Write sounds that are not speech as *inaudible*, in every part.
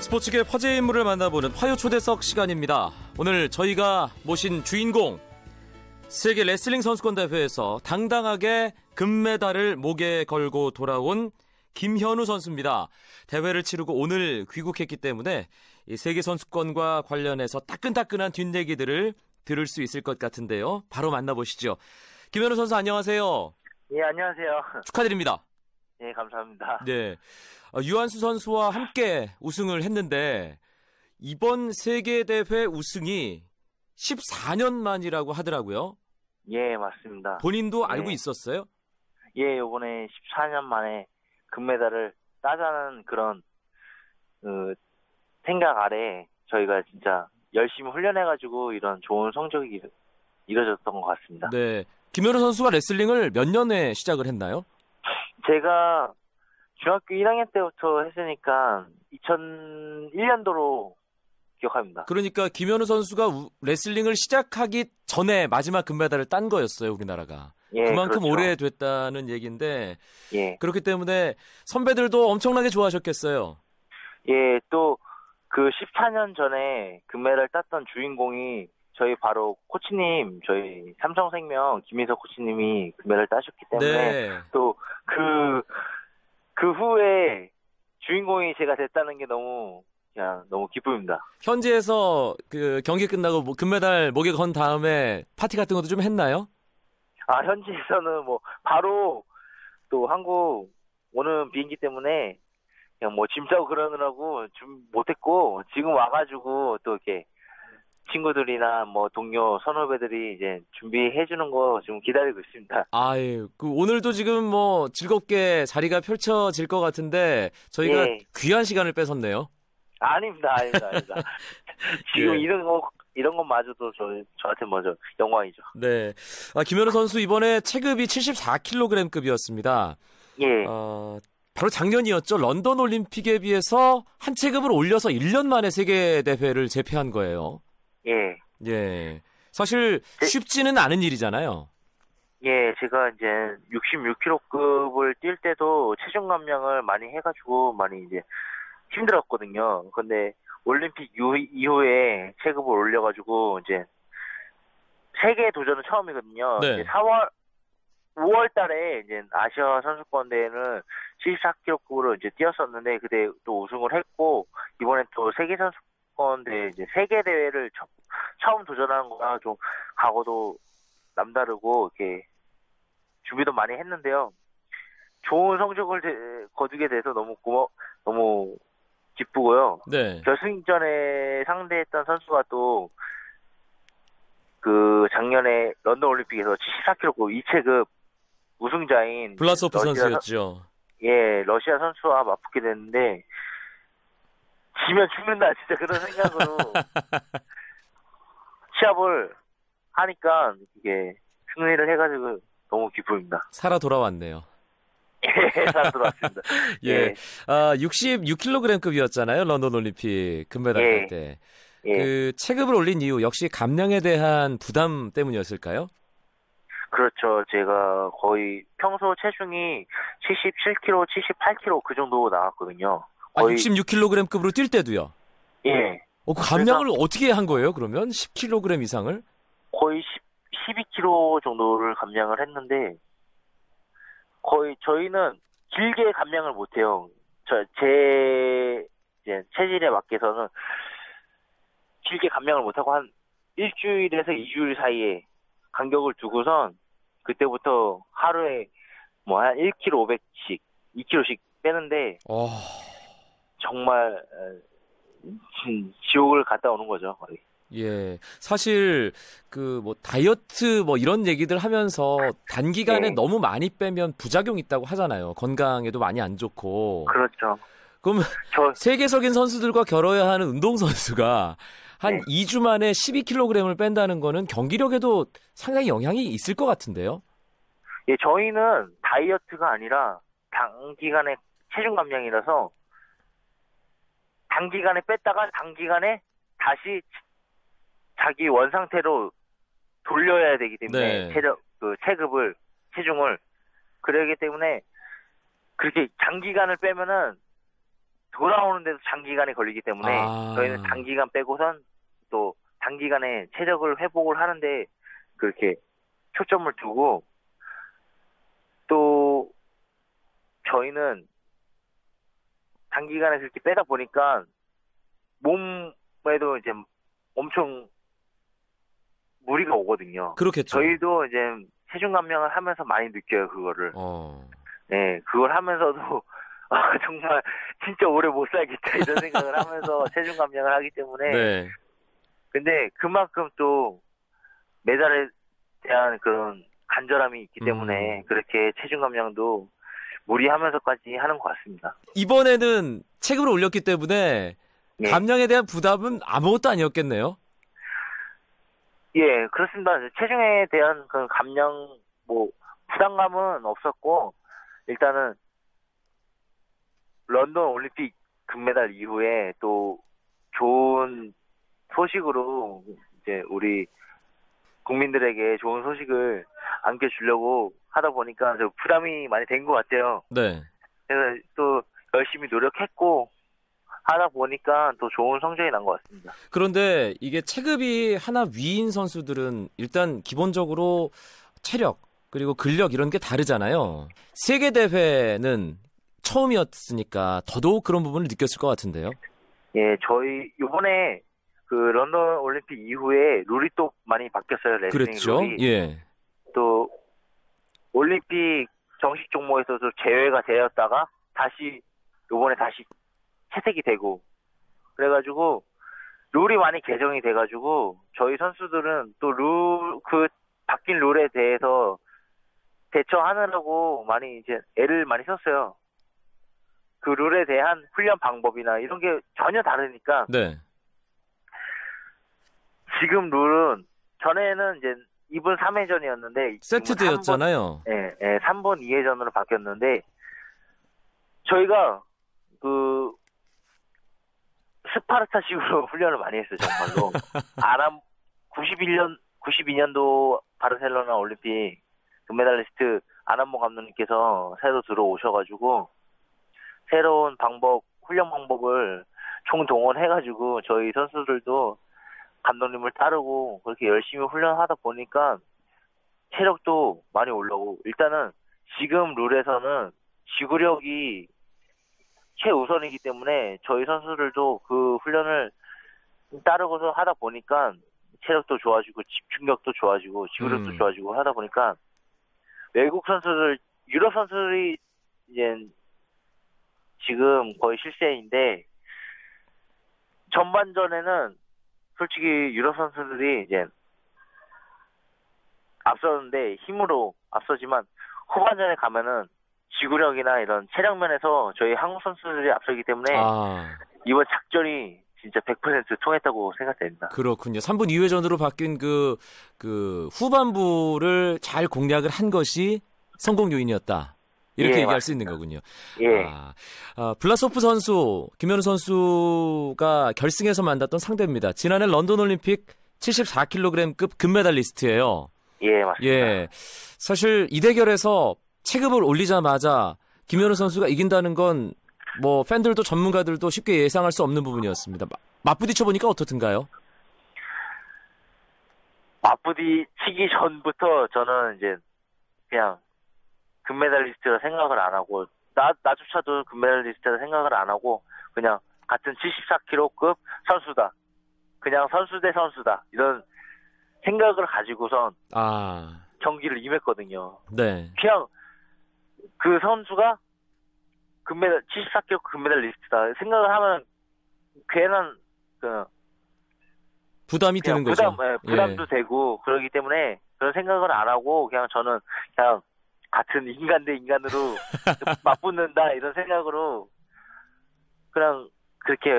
스포츠계 화제 인물을 만나보는 화요 초대석 시간입니다. 오늘 저희가 모신 주인공 세계 레슬링 선수권 대회에서 당당하게 금메달을 목에 걸고 돌아온 김현우 선수입니다. 대회를 치르고 오늘 귀국했기 때문에 세계 선수권과 관련해서 따끈따끈한 뒷얘기들을 들을 수 있을 것 같은데요. 바로 만나보시죠. 김현우 선수 안녕하세요. 예, 안녕하세요. *laughs* 축하드립니다. 예, 감사합니다. 네. 어, 유한수 선수와 함께 우승을 했는데 이번 세계 대회 우승이 14년 만이라고 하더라고요. 예, 맞습니다. 본인도 네. 알고 있었어요? 예, 요번에 14년 만에 금메달을 따자는 그런 그 생각 아래 저희가 진짜 열심히 훈련해가지고 이런 좋은 성적이 이루- 이뤄졌던 것 같습니다. 네. 김현우 선수가 레슬링을 몇 년에 시작을 했나요? 제가 중학교 1학년 때부터 했으니까 2001년도로 기억합니다. 그러니까 김현우 선수가 우- 레슬링을 시작하기 전에 마지막 금메달을 딴 거였어요, 우리나라가. 예, 그만큼 그렇죠. 오래됐다는 얘기인데 예, 그렇기 때문에 선배들도 엄청나게 좋아하셨겠어요. 예, 또 그 14년 전에 금메달 땄던 주인공이 저희 바로 코치님, 저희 삼성생명 김민석 코치님이 금메달 따셨기 때문에 네. 또 그, 그 후에 주인공이 제가 됐다는 게 너무, 그냥 너무 기쁩니다. 현지에서 그 경기 끝나고 뭐 금메달 목에 건 다음에 파티 같은 것도 좀 했나요? 아, 현지에서는 뭐, 바로 또 한국 오는 비행기 때문에 그냥 뭐 짐 싸고 그러느라고 좀 못했고, 지금 와가지고 또 이렇게 친구들이나 뭐 동료 선후배들이 이제 준비해 주는 거 지금 기다리고 있습니다. 아유, 그 오늘도 지금 뭐 즐겁게 자리가 펼쳐질 것 같은데 저희가 예. 귀한 시간을 뺏었네요. 아닙니다, 아닙니다, 아닙니다. *laughs* 지금 예. 이런 거, 이런 것마저도 저, 저한테 먼저 영광이죠. 네. 아, 김현우 선수 이번에 체급이 74kg급이었습니다. 예. 어, 바로 작년이었죠. 런던 올림픽에 비해서 한 체급을 올려서 1년 만에 세계 대회를 제패한 거예요. 예. 예. 사실 네. 쉽지는 않은 일이잖아요. 예, 제가 이제 66kg급을 뛸 때도 체중 감량을 많이 해가지고 많이 이제 힘들었거든요. 근데 올림픽 이후, 이후에 체급을 올려가지고 이제 세계 도전은 처음이거든요. 네. 이제 4월, 5월 달에 이제 아시아 선수권 대회는 74kg급으로 이제 뛰었었는데 그때 또 우승을 했고 이번엔 또 세계 선수 권 대회 이제 세계 대회를 처, 처음 도전하는 거라 좀 각오도 남다르고 이렇게 준비도 많이 했는데요. 좋은 성적을 대- 거두게 돼서 너무 고마 너무 기쁘고요. 네. 결승전에 상대했던 선수가 또 그 작년에 런던 올림픽에서 74kg 이체급 우승자인 블라소프 선수였죠. 예, 러시아 선수와 맞붙게 됐는데 지면 죽는다 진짜 그런 생각으로 *laughs* 시합을 하니까 이게 승리를 해가지고 너무 기쁩니다. 살아 돌아왔네요. 예, 잘 들어왔습니다. *laughs* 예. 아, 66kg급이었잖아요. 런던 올림픽 금메달 예. 딸 때. 예, 그 체급을 올린 이유 역시 감량에 대한 부담 때문이었을까요? 그렇죠. 제가 거의 평소 체중이 77kg, 78kg 그 정도 나왔거든요. 아, 거의 66kg급으로 뛸 때도요. 예, 어, 그 감량을 어떻게 한 거예요? 그러면 10kg 이상을? 거의 10, 12kg 정도를 감량을 했는데 거의 저희는 길게 감량을 못 해요. 저 제 이제 체질에 맞게서는 길게 감량을 못 하고 한 일주일에서 이주일 사이에 간격을 두고선 그때부터 하루에 뭐 한 1kg 500씩, 2kg씩 빼는데 어, 정말 어, 지- 지옥을 갔다 오는 거죠. 거의. 예. 사실 그 뭐 다이어트 뭐 이런 얘기들 하면서 단기간에 네. 너무 많이 빼면 부작용 있다고 하잖아요. 건강에도 많이 안 좋고. 그렇죠. 그럼 저 세계적인 선수들과 겨뤄야 하는 운동 선수가 한 네. 2주 만에 12kg을 뺀다는 거는 경기력에도 상당히 영향이 있을 것 같은데요. 예, 저희는 다이어트가 아니라 단기간에 체중 감량이라서 단기간에 뺐다가 단기간에 다시 자기 원 상태로 돌려야 되기 때문에 네. 체력 그 체급을 체중을 그러기 때문에 그렇게 장기간을 빼면은 돌아오는데도 장기간이 걸리기 때문에 아. 저희는 단기간 빼고선 또 단기간에 체력을 회복을 하는데 그렇게 초점을 두고 또 저희는 단기간에 그렇게 빼다 보니까 몸에도 이제 엄청 무리가 오거든요. 그렇겠죠. 저희도 이제 체중 감량을 하면서 많이 느껴요 그거를. 어. 네, 그걸 하면서도 *laughs* 아, 정말 진짜 오래 못 살겠다 이런 *laughs* 생각을 하면서 체중 감량을 하기 때문에 네. 근데 그만큼 또 메달에 대한 그런 간절함이 있기 때문에 음. 그렇게 체중 감량도 무리하면서까지 하는 것 같습니다. 이번에는 체급을 올렸기 때문에 예. 감량에 대한 부담은 아무것도 아니었겠네요. 예, 그렇습니다. 체중에 대한 그 감량 뭐 부담감은 없었고 일단은 런던 올림픽 금메달 이후에 또 좋은 소식으로 이제 우리 국민들에게 좋은 소식을 안겨주려고 하다 보니까 저 부담이 많이 된 것 같아요. 네. 그래서 또 열심히 노력했고 하다 보니까 또 좋은 성적이 난 것 같습니다. 그런데 이게 체급이 하나 위인 선수들은 일단 기본적으로 체력 그리고 근력 이런 게 다르잖아요. 세계 대회는 처음이었으니까 더더욱 그런 부분을 느꼈을 것 같은데요. 예, 저희 요번에 그 런던 올림픽 이후에 룰이 또 많이 바뀌었어요. 레슬링 그랬죠. 룰이. 예. 또 올림픽 정식 종목에서도 제외가 되었다가 다시 요번에 다시 채택이 되고 그래가지고 룰이 많이 개정이 돼가지고 저희 선수들은 또 룰 그 바뀐 룰에 대해서 대처하느라고 많이 이제 애를 많이 썼어요. 그 룰에 대한 훈련 방법이나 이런 게 전혀 다르니까 네. 지금 룰은 전에는 이제 2분 3회전이었는데 세트제였잖아요. 예, 예, 3분 2회전으로 바뀌었는데 저희가 그 스파르타식으로 *laughs* 훈련을 많이 했어요, 정말로. *laughs* 아람 91년 92년도 바르셀로나 올림픽 금메달리스트 아남모 감독님께서 새로 들어오셔가지고 새로운 방법 훈련 방법을 총동원해가지고 저희 선수들도 감독님을 따르고 그렇게 열심히 훈련하다 보니까 체력도 많이 올라오고 일단은 지금 룰에서는 지구력이 최우선이기 때문에 저희 선수들도 그 훈련을 따르고서 하다 보니까 체력도 좋아지고 집중력도 좋아지고 지구력도 음. 좋아지고 하다 보니까 외국 선수들 유럽 선수들이 이제 지금 거의 실세인데 전반전에는 솔직히 유럽 선수들이 이제 앞서는데 힘으로 앞서지만 후반전에 가면은 지구력이나 이런 체력 면에서 저희 한국 선수들이 앞서기 때문에 아, 이번 작전이 진짜 100% 통했다고 생각됩니다. 그렇군요. 3분 2회전으로 바뀐 그, 그 후반부를 잘 공략을 한 것이 성공 요인이었다. 이렇게 예, 얘기할 수 있는 거군요. 예, 아, 아, 블라소프 선수, 김현우 선수가 결승에서 만났던 상대입니다. 지난해 런던 올림픽 74kg급 금메달리스트예요. 예, 맞습니다. 예. 사실 이 대결에서 체급을 올리자마자 김현우 선수가 이긴다는 건 뭐 팬들도 전문가들도 쉽게 예상할 수 없는 부분이었습니다. 마- 맞부딪혀 보니까 어떻든가요? 맞부디 치기 전부터 저는 이제 그냥 금메달리스트라 생각을 안 하고 나 나조차도 금메달리스트라 생각을 안 하고 그냥 같은 74kg급 선수다. 그냥 선수 대 선수다. 이런 생각을 가지고선 아, 경기를 임했거든요. 네. 그냥 그 선수가 금메달 74kg 금메달리스트다 생각을 하면 괜한 그 부담이 되는 부담, 거죠. 예, 부담도 되고 그러기 때문에 그런 생각을 안 하고 그냥 저는 그냥 같은 인간 대 인간으로 *laughs* 맞붙는다 이런 생각으로 그냥 그렇게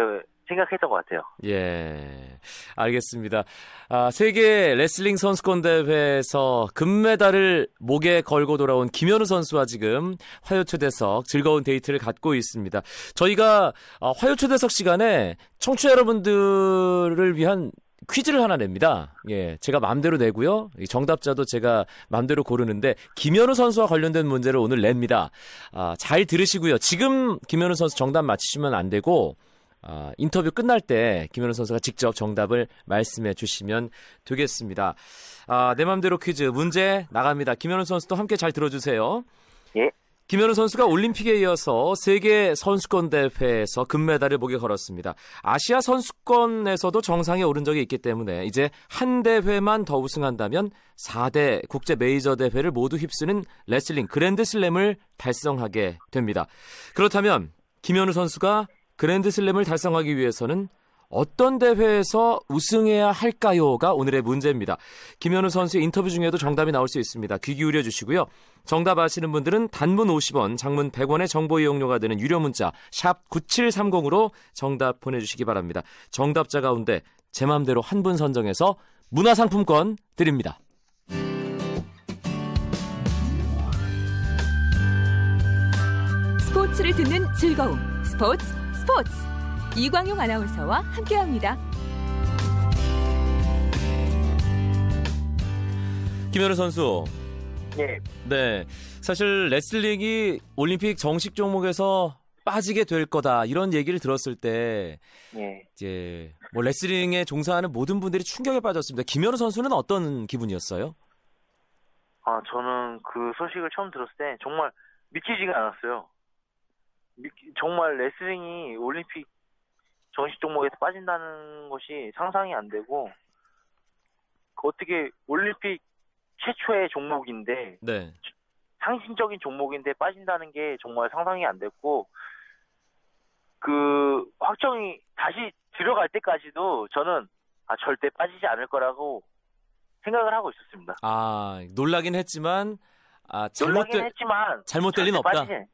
생각했던 것 같아요. 예, 알겠습니다. 아, 세계 레슬링 선수권 대회에서 금메달을 목에 걸고 돌아온 김현우 선수와 지금 화요 초대석 즐거운 데이트를 갖고 있습니다. 저희가 어, 화요 초대석 시간에 청취자 여러분들을 위한 퀴즈를 하나 냅니다. 예, 제가 마음대로 내고요. 정답자도 제가 마음대로 고르는데 김현우 선수와 관련된 문제를 오늘 냅니다. 아, 잘 들으시고요. 지금 김현우 선수 정답 맞히시면 안 되고 아, 인터뷰 끝날 때 김현우 선수가 직접 정답을 말씀해 주시면 되겠습니다. 아, 내 맘대로 퀴즈 문제 나갑니다. 김현우 선수도 함께 잘 들어주세요. 예. 김현우 선수가 올림픽에 이어서 세계 선수권 대회에서 금메달을 목에 걸었습니다. 아시아 선수권에서도 정상에 오른 적이 있기 때문에 이제 한 대회만 더 우승한다면 4대 국제 메이저 대회를 모두 휩쓰는 레슬링 그랜드슬램을 달성하게 됩니다. 그렇다면 김현우 선수가 그랜드슬램을 달성하기 위해서는 어떤 대회에서 우승해야 할까요?가 오늘의 문제입니다. 김현우 선수의 인터뷰 중에도 정답이 나올 수 있습니다. 귀 기울여 주시고요. 정답 아시는 분들은 단문 50원, 장문 100원의 정보 이용료가 되는 유료 문자 샵 9730으로 정답 보내주시기 바랍니다. 정답자 가운데 제 맘대로 한 분 선정해서 문화상품권 드립니다. 스포츠를 듣는 즐거움 스포츠 스포츠 이광용 아나운서와 함께합니다. 김현우 선수. 예. 네. 사실 레슬링이 올림픽 정식 종목에서 빠지게 될 거다 이런 얘기를 들었을 때 예. 이제 뭐 레슬링에 종사하는 모든 분들이 충격에 빠졌습니다. 김현우 선수는 어떤 기분이었어요? 아, 저는 그 소식을 처음 들었을 때 정말 믿기지가 않았어요. 믿- 정말 레슬링이 올림픽 정식 종목에서 빠진다는 것이 상상이 안 되고 그 어떻게 올림픽 최초의 종목인데 네. 상징적인 종목인데 빠진다는 게 정말 상상이 안 됐고 그 확정이 다시 들어갈 때까지도 저는 아 절대 빠지지 않을 거라고 생각을 하고 있었습니다. 아 놀라긴 했지만 아 놀라긴 잘못된 했지만 잘못될 리는 없다. 빠지지-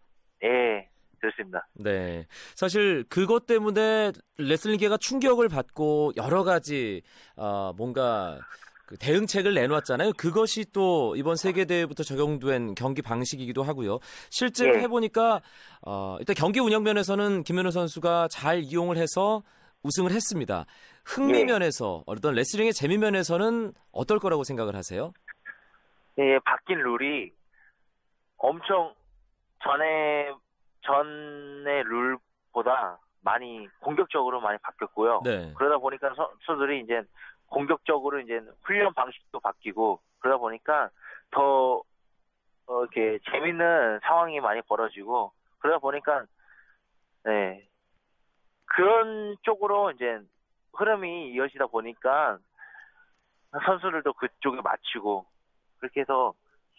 예, 그렇습니다. 네. 사실 그것 때문에 레슬링계가 충격을 받고 여러 가지 어, 뭔가 그 대응책을 내놓았잖아요. 그것이 또 이번 세계 대회부터 적용된 경기 방식이기도 하고요. 실제로 예. 해보니까 어, 일단 경기 운영 면에서는 김현우 선수가 잘 이용을 해서 우승을 했습니다. 흥미 예. 면에서 어떤 레슬링의 재미 면에서는 어떨 거라고 생각을 하세요? 예, 바뀐 룰이 엄청 전에 전의 룰보다 많이 공격적으로 많이 바뀌었고요. 네. 그러다 보니까 선수들이 이제 공격적으로 이제 훈련 방식도 바뀌고 그러다 보니까 더 어, 이렇게 재밌는 상황이 많이 벌어지고 그러다 보니까 네 그런 쪽으로 이제 흐름이 이어지다 보니까 선수들도 그쪽에 맞추고 그렇게 해서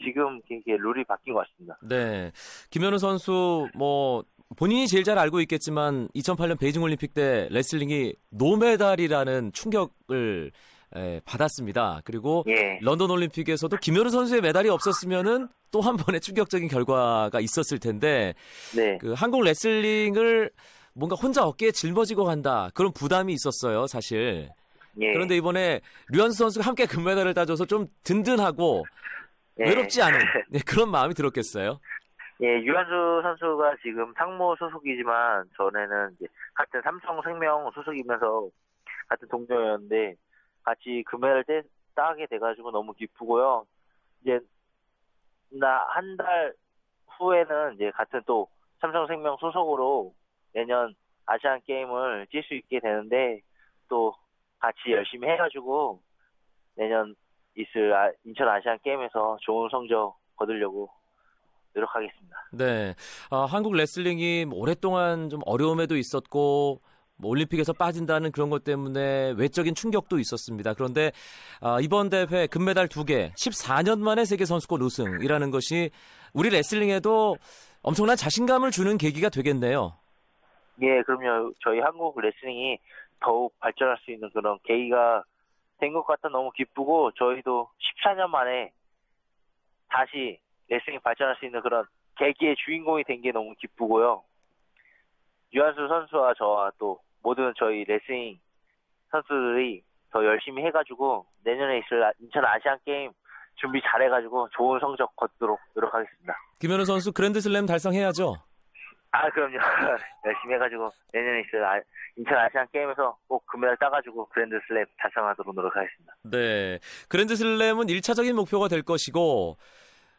지금 이게 룰이 바뀐 것 같습니다. 네. 김현우 선수 뭐 본인이 제일 잘 알고 있겠지만 2008년 베이징 올림픽 때 레슬링이 노메달이라는 충격을 에, 받았습니다. 그리고 예, 런던 올림픽에서도 김현우 선수의 메달이 없었으면은 또 한 번의 충격적인 결과가 있었을 텐데 네, 그 한국 레슬링을 뭔가 혼자 어깨에 짊어지고 간다 그런 부담이 있었어요, 사실. 예. 그런데 이번에 류현수 선수가 함께 금메달을 따줘서 좀 든든하고 예. 외롭지 않은 *laughs* 네, 그런 마음이 들었겠어요. 예, 유한수 선수가 지금 상무 소속이지만 전에는 이제 같은 삼성생명 소속이면서 같은 동료였는데 같이 금메달 때 따게 돼가지고 너무 기쁘고요. 이제 나 한 달 후에는 이제 같은 또 삼성생명 소속으로 내년 아시안 게임을 뛸 수 있게 되는데 또 같이 열심히 해가지고 내년 있을 아- 인천 아시안 게임에서 좋은 성적 거두려고 노력하겠습니다. 네, 아, 한국 레슬링이 뭐 오랫동안 좀 어려움에도 있었고 뭐 올림픽에서 빠진다는 그런 것 때문에 외적인 충격도 있었습니다. 그런데 아, 이번 대회 금메달 2개, 14년 만에 세계 선수권 우승이라는 것이 우리 레슬링에도 엄청난 자신감을 주는 계기가 되겠네요. 예, 그럼요. 저희 한국 레슬링이 더욱 발전할 수 있는 그런 계기가 된 것 같아 너무 기쁘고 저희도 14년 만에 다시 레슬링이 발전할 수 있는 그런 계기의 주인공이 된 게 너무 기쁘고요. 류한수 선수와 저와 또 모든 저희 레슬링 선수들이 더 열심히 해가지고 내년에 있을 아- 인천 아시안 게임 준비 잘해가지고 좋은 성적 거두도록 노력하겠습니다. 김현우 선수 그랜드슬램 달성해야죠. 아, 그럼요. *laughs* 열심히 해가지고 내년에 있을 아, 인천 아시안 게임에서 꼭 금메달 따가지고 그랜드 슬램 달성하도록 노력하겠습니다. 네. 그랜드 슬램은 1차적인 목표가 될 것이고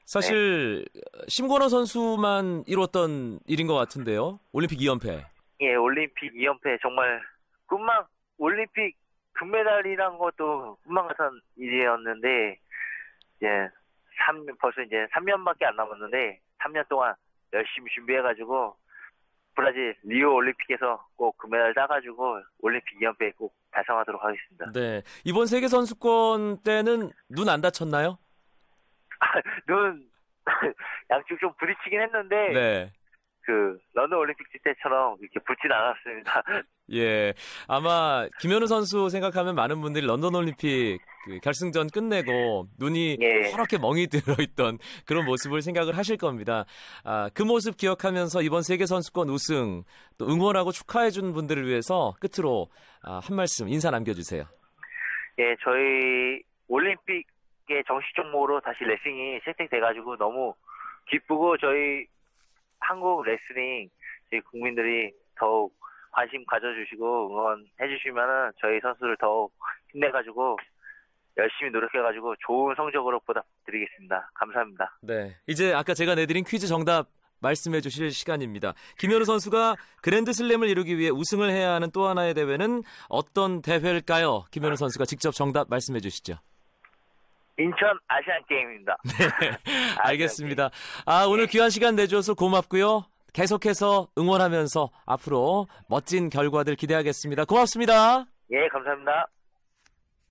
사실 심건호 선수만 이뤘던 일인 것 같은데요. 올림픽 2연패. 예, 올림픽 2연패 정말 꿈만 올림픽 금메달이란 것도 꿈만 같은 일이었는데 이제 3 벌써 이제 3년밖에 안 남았는데 3년 동안 열심히 준비해가지고 브라질 리오 올림픽에서 꼭 금메달 따가지고 올림픽 2연패 꼭 달성하도록 하겠습니다. 네. 이번 세계 선수권 때는 눈 안 다쳤나요? *laughs* 눈 *laughs* 양쪽 좀 부딪히긴 했는데 네. 그 런던 올림픽 때처럼 이렇게 붙진 않았습니다. *laughs* 예. 아마 김현우 선수 생각하면 많은 분들이 런던 올림픽 그 결승전 끝내고 눈이 예. 허렇게 멍이 들어있던 그런 모습을 생각을 하실 겁니다. 아, 그 모습 기억하면서 이번 세계 선수권 우승 또 응원하고 축하해 준 분들을 위해서 끝으로 아, 한 말씀 인사 남겨주세요. 예, 저희 올림픽의 정식 종목으로 다시 레슬링이 채택돼가지고 너무 기쁘고 저희 한국 레슬링 저희 국민들이 더욱 관심 가져주시고 응원해주시면은 저희 선수를 더욱 힘내가지고 열심히 노력해가지고 좋은 성적으로 보답드리겠습니다. 감사합니다. 네. 이제 아까 제가 내드린 퀴즈 정답 말씀해 주실 시간입니다. 김현우 선수가 그랜드 슬램을 이루기 위해 우승을 해야 하는 또 하나의 대회는 어떤 대회일까요? 김현우 선수가 직접 정답 말씀해 주시죠. 인천 아시안 게임입니다. *laughs* 알겠습니다. 아, 오늘 귀한 시간 내줘서 고맙고요. 계속해서 응원하면서 앞으로 멋진 결과들 기대하겠습니다. 고맙습니다. 예, 감사합니다.